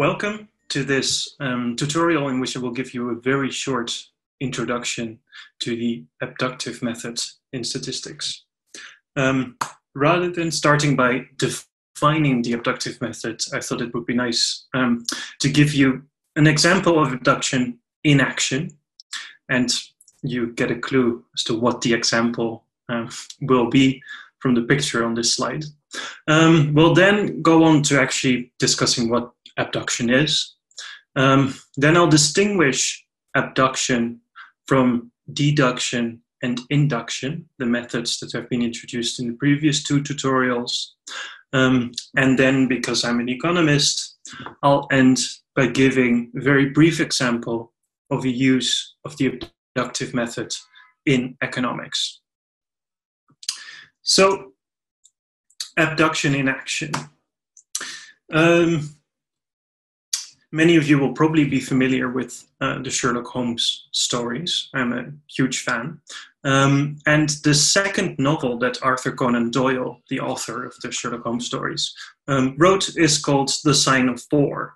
Welcome to this um, tutorial in which I will give you a very short introduction to the abductive method in statistics. Um, rather than starting by defining the abductive method, I thought it would be nice um, to give you an example of abduction in action and you get a clue as to what the example um, will be from the picture on this slide. Um, we'll then go on to actually discussing what abduction is. Um, then I'll distinguish abduction from deduction and induction, the methods that have been introduced in the previous two tutorials. Um, and then, because I'm an economist, I'll end by giving a very brief example of the use of the abductive method in economics. So, abduction in action. Um, Many of you will probably be familiar with uh, the Sherlock Holmes stories. I'm a huge fan. Um, and the second novel that Arthur Conan Doyle, the author of the Sherlock Holmes stories, um, wrote is called The Sign of Four.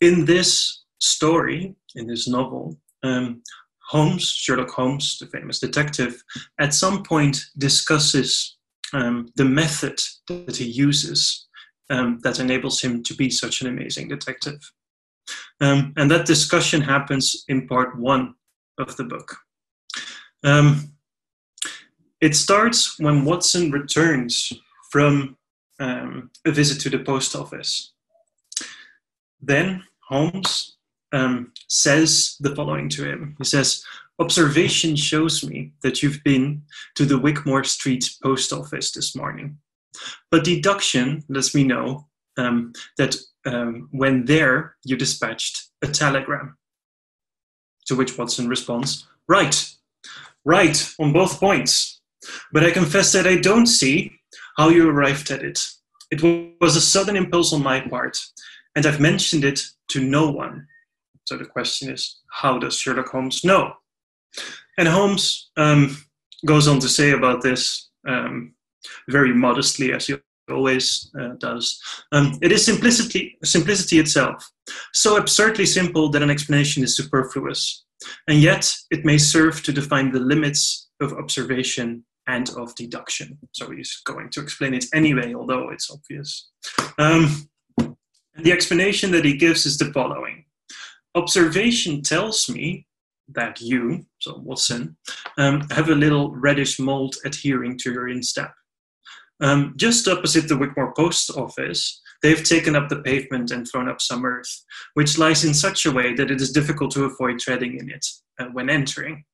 In this story, in this novel, um, Holmes, Sherlock Holmes, the famous detective, at some point discusses um, the method that he uses um, that enables him to be such an amazing detective. Um, and that discussion happens in part one of the book. Um, it starts when Watson returns from um, a visit to the post office. Then Holmes um, says the following to him. He says, Observation shows me that you've been to the Wigmore Street post office this morning. But deduction lets me know um, that um, when there you dispatched a telegram. To which Watson responds, Right, right, on both points. But I confess that I don't see how you arrived at it. It was a sudden impulse on my part, and I've mentioned it to no one. So the question is, how does Sherlock Holmes know? And Holmes um, goes on to say about this um, very modestly, as he always uh, does. Um, it is simplicity, simplicity itself, so absurdly simple that an explanation is superfluous, and yet it may serve to define the limits of observation and of deduction. So he's going to explain it anyway, although it's obvious. Um, the explanation that he gives is the following Observation tells me that you, so Watson, um, have a little reddish mold adhering to your instep. Um, just opposite the Wigmore post office, they've taken up the pavement and thrown up some earth, which lies in such a way that it is difficult to avoid treading in it uh, when entering.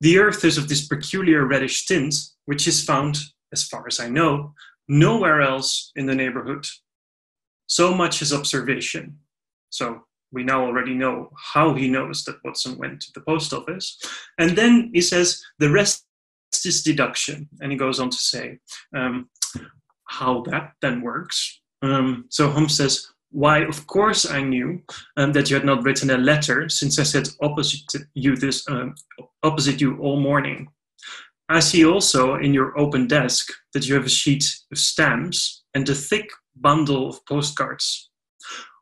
The earth is of this peculiar reddish tint, which is found, as far as I know, nowhere else in the neighborhood. So much is observation. So we now already know how he knows that Watson went to the post office. And then he says the rest is deduction. And he goes on to say um, how that then works. Um, so Holmes says, why, of course, I knew um, that you had not written a letter since I sat opposite you this um, opposite you all morning. I see also in your open desk that you have a sheet of stamps and a thick bundle of postcards.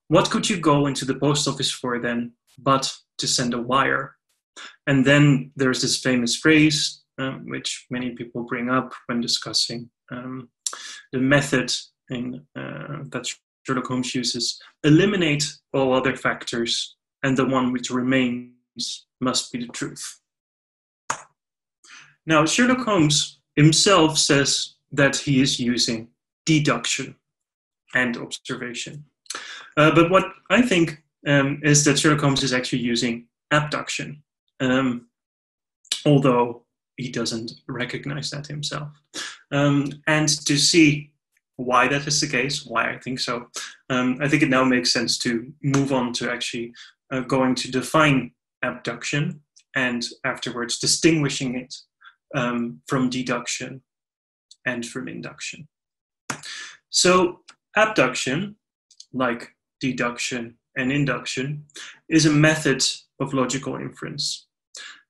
What could you go into the post office for then, but to send a wire? And then there's this famous phrase um, which many people bring up when discussing um, the method in, uh, that Sherlock Holmes uses. Eliminate all other factors, and the one which remains must be the truth. Now, Sherlock Holmes himself says that he is using deduction and observation. Uh, but what I think um, is that Sherlock Holmes is actually using abduction. Um, although he doesn't recognize that himself. Um, and to see why that is the case, why I think so, um, I think it now makes sense to move on to actually uh, going to define abduction and afterwards distinguishing it um, from deduction and from induction. So, abduction, like deduction and induction, is a method of logical inference.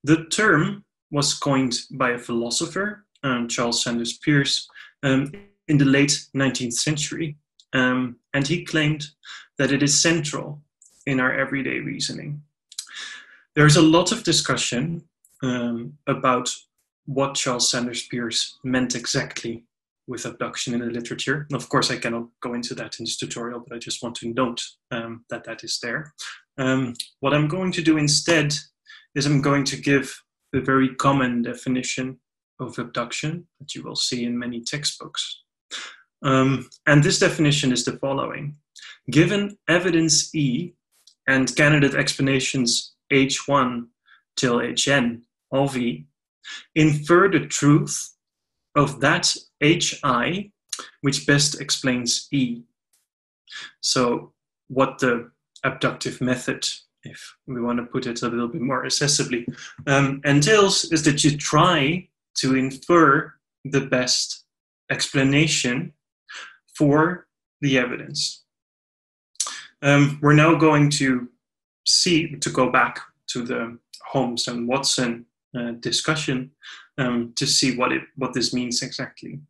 The term was coined by a philosopher, um, Charles Sanders Peirce, um, in the late 19th century. Um, and he claimed that it is central in our everyday reasoning. There's a lot of discussion um, about what Charles Sanders Peirce meant exactly with abduction in the literature. And of course, I cannot go into that in this tutorial, but I just want to note um, that that is there. Um, what I'm going to do instead is I'm going to give the very common definition of abduction that you will see in many textbooks. Um, and this definition is the following. Given evidence E and candidate explanations H1 till Hn of E, infer the truth of that Hi which best explains E. So what the abductive method, if we want to put it a little bit more accessibly, um, entails is that you try to infer the best explanation for the evidence. Um, we're now going to see, to go back to the Holmes and Watson uh, discussion um, to see what, it, what this means exactly.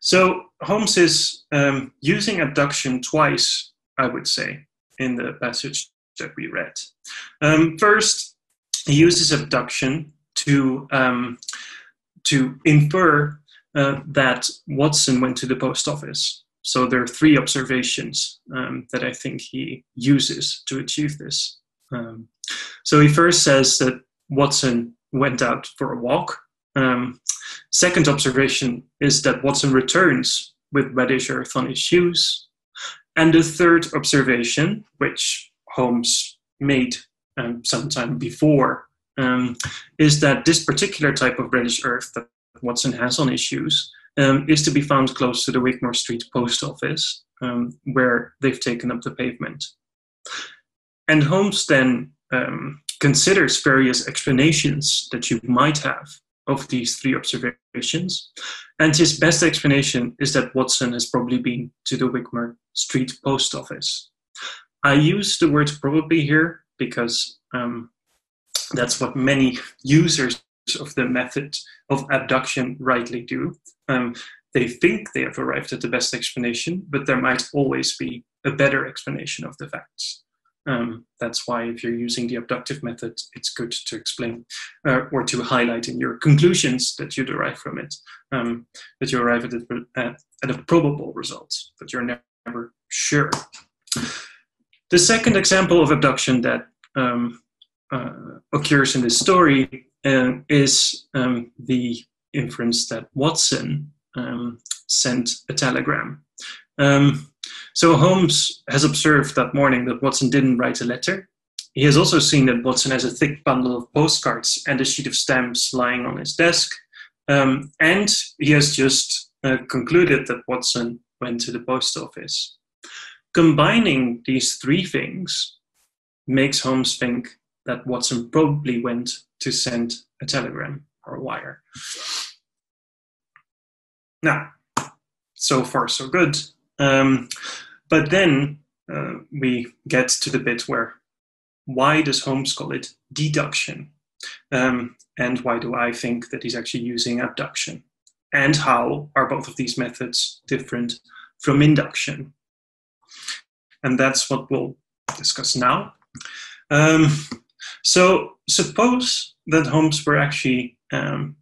So Holmes is um, using abduction twice, I would say, in the passage that we read. Um, first, he uses abduction to um, to infer uh, that Watson went to the post office. So there are three observations um, that I think he uses to achieve this. Um, so he first says that Watson went out for a walk. Um, second observation is that Watson returns with reddish earth on his shoes. And the third observation, which Holmes made um, sometime before, um, is that this particular type of reddish earth that Watson has on his shoes um, is to be found close to the Wigmore Street post office, um, where they've taken up the pavement. And Holmes then um, considers various explanations that you might have of these three observations. And his best explanation is that Watson has probably been to the Wigmore Street post office. I use the word probably here because um, that's what many users of the method of abduction rightly do. Um, they think they have arrived at the best explanation, but there might always be a better explanation of the facts. Um, that's why if you're using the abductive method, it's good to explain uh, or to highlight in your conclusions that you derive from it, um, that you arrive at, at, at a probable result, but you're never sure. The second example of abduction that um, uh, occurs in this story uh, is um, the inference that Watson um, sent a telegram. Um, so Holmes has observed that morning that Watson didn't write a letter. He has also seen that Watson has a thick bundle of postcards and a sheet of stamps lying on his desk. Um, and he has just uh, concluded that Watson went to the post office. Combining these three things makes Holmes think that Watson probably went to send a telegram or a wire. Now, so far so good. Um, but then uh, we get to the bit where why does Holmes call it deduction? Um, and why do I think that he's actually using abduction? And how are both of these methods different from induction? And that's what we'll discuss now. Um, so suppose that Holmes were actually um,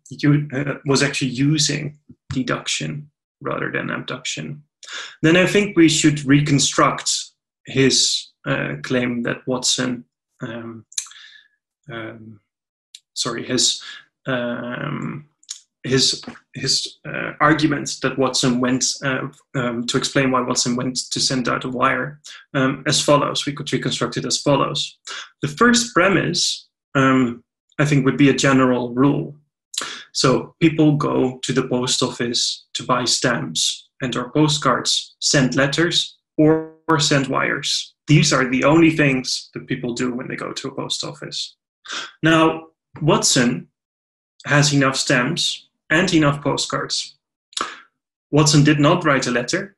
uh, was actually using deduction rather than abduction. Then I think we should reconstruct his uh, claim that Watson, um, um, sorry, his um, his his uh, argument that Watson went uh, um, to explain why Watson went to send out a wire um, as follows. We could reconstruct it as follows. The first premise, um, I think, would be a general rule. So people go to the post office to buy stamps and or postcards, send letters, or, or send wires. These are the only things that people do when they go to a post office. Now, Watson has enough stamps and enough postcards. Watson did not write a letter,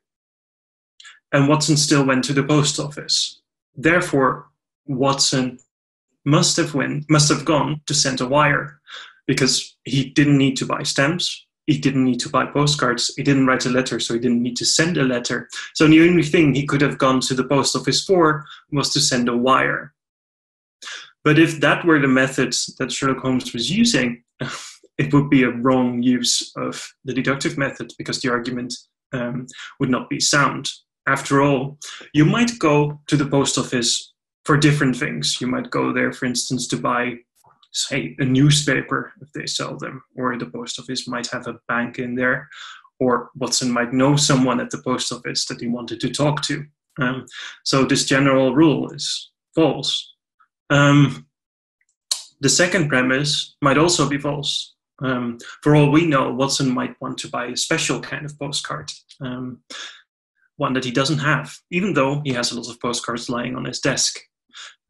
and Watson still went to the post office. Therefore, Watson must have went, must have gone to send a wire because he didn't need to buy stamps he didn't need to buy postcards. He didn't write a letter, so he didn't need to send a letter. So the only thing he could have gone to the post office for was to send a wire. But if that were the method that Sherlock Holmes was using, it would be a wrong use of the deductive method because the argument um, would not be sound. After all, you might go to the post office for different things. You might go there, for instance, to buy, say, a newspaper if they sell them, or the post office might have a bank in there, or Watson might know someone at the post office that he wanted to talk to. Um, so this general rule is false. Um, the second premise might also be false. Um, for all we know, Watson might want to buy a special kind of postcard, um, one that he doesn't have, even though he has a lot of postcards lying on his desk.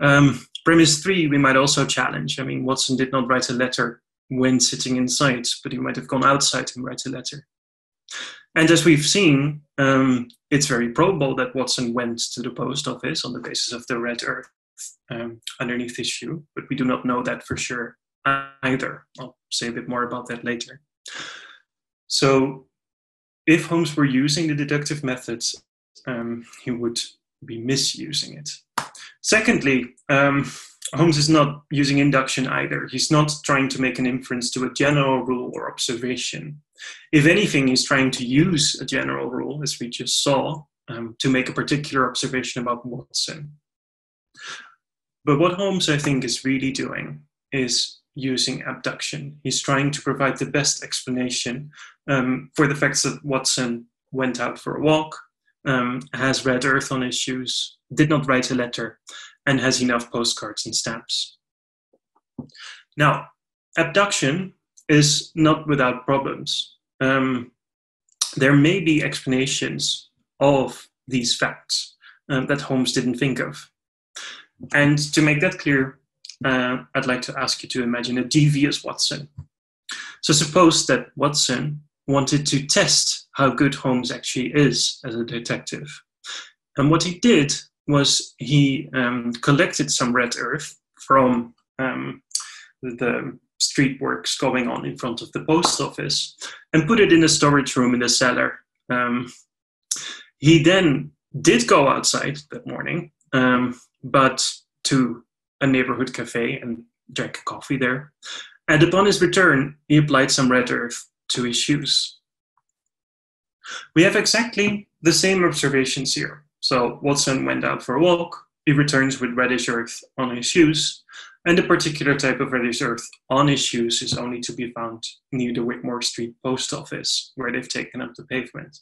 Um, premise three, we might also challenge. I mean, Watson did not write a letter when sitting inside, but he might have gone outside and write a letter. And as we've seen, um, it's very probable that Watson went to the post office on the basis of the red earth um, underneath his shoe, but we do not know that for sure either. I'll say a bit more about that later. So, if Holmes were using the deductive methods, um, he would be misusing it. Secondly, um, Holmes is not using induction either. He's not trying to make an inference to a general rule or observation. If anything, he's trying to use a general rule, as we just saw, um, to make a particular observation about Watson. But what Holmes, I think, is really doing is using abduction. He's trying to provide the best explanation um, for the facts that Watson went out for a walk, um, has red earth on his shoes, did not write a letter, and has enough postcards and stamps. Now, abduction is not without problems. Um, there may be explanations of these facts um, that Holmes didn't think of. And to make that clear, uh, I'd like to ask you to imagine a devious Watson. So suppose that Watson wanted to test how good Holmes actually is as a detective. And what he did was he um, collected some red earth from um, the street works going on in front of the post office and put it in a storage room in the cellar. Um, he then did go outside that morning, um, but to a neighborhood cafe and drank coffee there. And upon his return, he applied some red earth to his shoes. We have exactly the same observations here. So Watson went out for a walk, he returns with reddish earth on his shoes, and the particular type of reddish earth on his shoes is only to be found near the Wigmore Street post office, where they've taken up the pavement.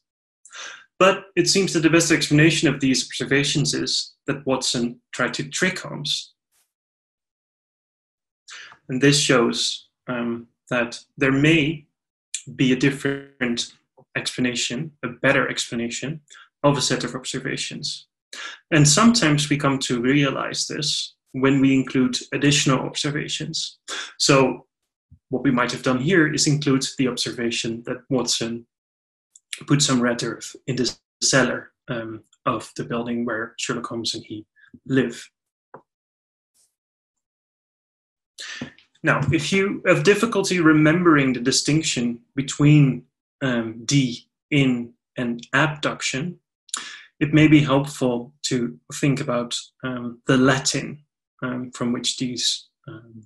But it seems that the best explanation of these observations is that Watson tried to trick Holmes and this shows um, that there may be a different explanation, a better explanation of a set of observations. And sometimes we come to realize this when we include additional observations. So, what we might have done here is include the observation that Watson put some red earth in the cellar um, of the building where Sherlock Holmes and he live. Now, if you have difficulty remembering the distinction between um, D in an abduction, it may be helpful to think about um, the Latin um, from which these um,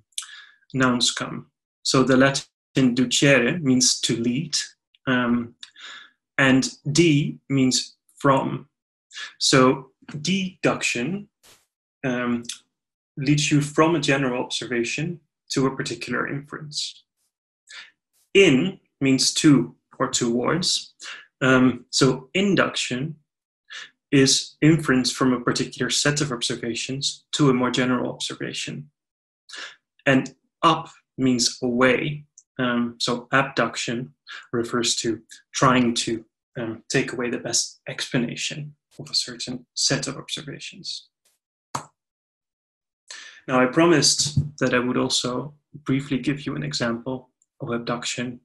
nouns come. So the Latin ducere means to lead, um, and D means from. So deduction um, leads you from a general observation to a particular inference. In means to or towards. Um, so induction is inference from a particular set of observations to a more general observation. And ab means away. Um, so abduction refers to trying to um, take away the best explanation of a certain set of observations. Now, I promised that I would also briefly give you an example of abduction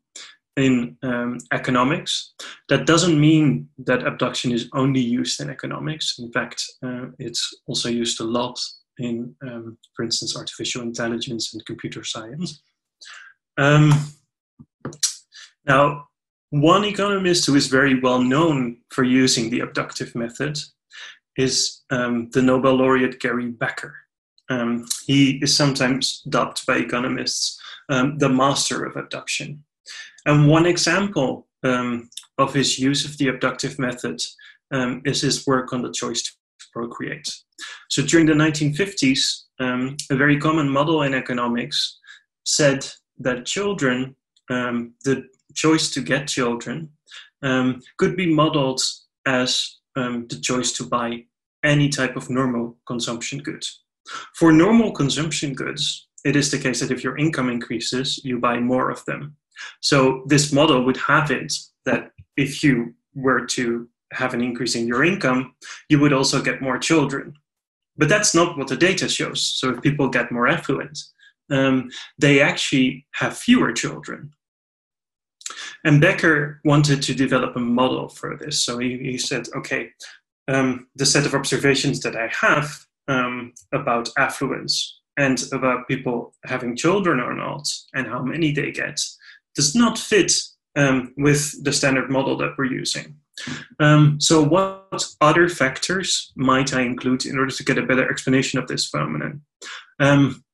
in um, economics. That doesn't mean that abduction is only used in economics. In fact, uh, it's also used a lot in, um, for instance, artificial intelligence and computer science. Um, now, one economist who is very well known for using the abductive method is um, the Nobel laureate Gary Becker. Um, he is sometimes dubbed by economists um, the master of abduction. And one example um, of his use of the abductive method um, is his work on the choice to procreate. So during the 1950s, um, a very common model in economics said that children, um, the choice to get children, um, could be modeled as um, the choice to buy any type of normal consumption good. For normal consumption goods, it is the case that if your income increases, you buy more of them. So this model would have it that if you were to have an increase in your income, you would also get more children. But that's not what the data shows. So if people get more affluent, um, they actually have fewer children. And Becker wanted to develop a model for this. So he, he said, okay, um, the set of observations that I have um, about affluence and about people having children or not and how many they get does not fit um, with the standard model that we're using. Um, so, what other factors might I include in order to get a better explanation of this phenomenon? Um,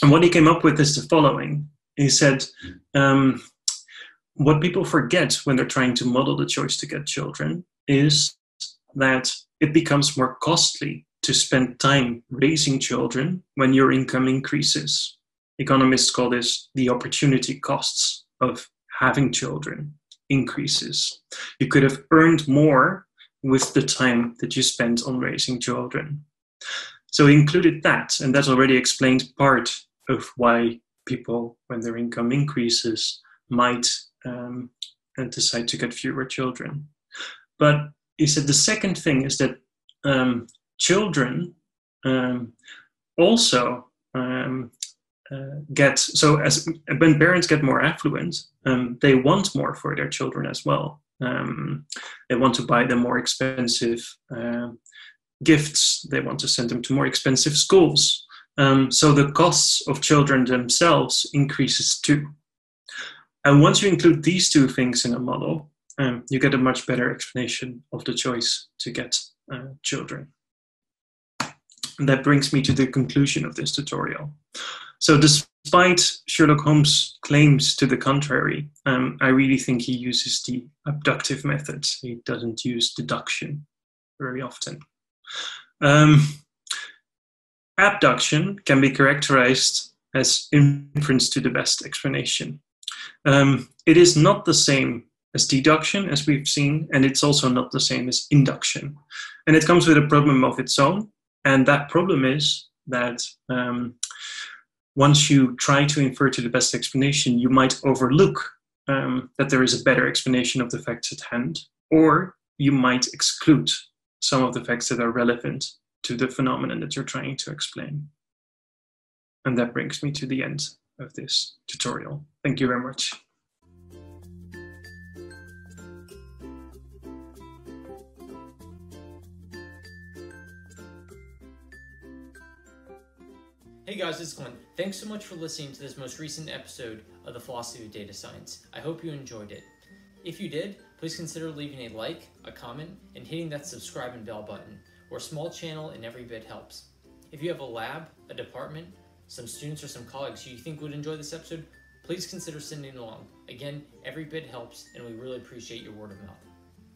and what he came up with is the following. He said, um, What people forget when they're trying to model the choice to get children is that it becomes more costly to spend time raising children when your income increases. Economists call this the opportunity costs of having children increases. You could have earned more with the time that you spent on raising children. So he included that, and that already explains part of why people, when their income increases, might um, decide to get fewer children. But he said the second thing is that um, children um, also um, uh, get so as when parents get more affluent, um, they want more for their children as well. Um, they want to buy them more expensive uh, gifts. They want to send them to more expensive schools. Um, so the costs of children themselves increases too. And once you include these two things in a model, um, you get a much better explanation of the choice to get uh, children. And that brings me to the conclusion of this tutorial. So despite Sherlock Holmes' claims to the contrary, um, I really think he uses the abductive method. He doesn't use deduction very often. Um, abduction can be characterized as inference to the best explanation. Um, it is not the same as deduction, as we've seen, and it's also not the same as induction. And it comes with a problem of its own, and that problem is that um, once you try to infer to the best explanation, you might overlook um, that there is a better explanation of the facts at hand, or you might exclude some of the facts that are relevant to the phenomenon that you're trying to explain. And that brings me to the end of this tutorial. Thank you very much. Hey guys, it's Glenn. Thanks so much for listening to this most recent episode of the Philosophy of Data Science. I hope you enjoyed it. If you did, please consider leaving a like, a comment, and hitting that subscribe and bell button. We're a small channel and every bit helps. If you have a lab, a department, some students, or some colleagues who you think would enjoy this episode, please consider sending along. Again, every bit helps, and we really appreciate your word of mouth.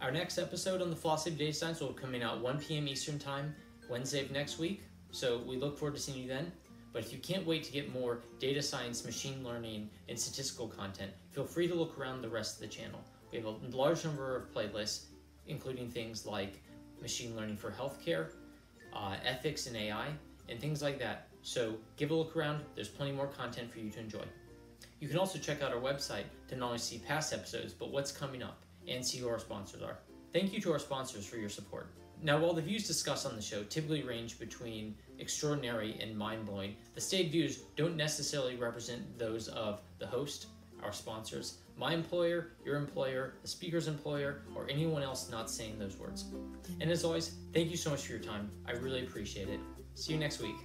Our next episode on the Philosophy of Data Science will be coming out 1 p.m. Eastern Time, Wednesday of next week. So we look forward to seeing you then. But if you can't wait to get more data science, machine learning, and statistical content, feel free to look around the rest of the channel. We have a large number of playlists, including things like machine learning for healthcare, uh, ethics and AI, and things like that. So give a look around, there's plenty more content for you to enjoy. You can also check out our website to not only see past episodes, but what's coming up and see who our sponsors are. Thank you to our sponsors for your support. Now, while the views discussed on the show typically range between extraordinary and mind blowing, the stated views don't necessarily represent those of the host, our sponsors, my employer, your employer, the speaker's employer, or anyone else not saying those words. And as always, thank you so much for your time. I really appreciate it. See you next week.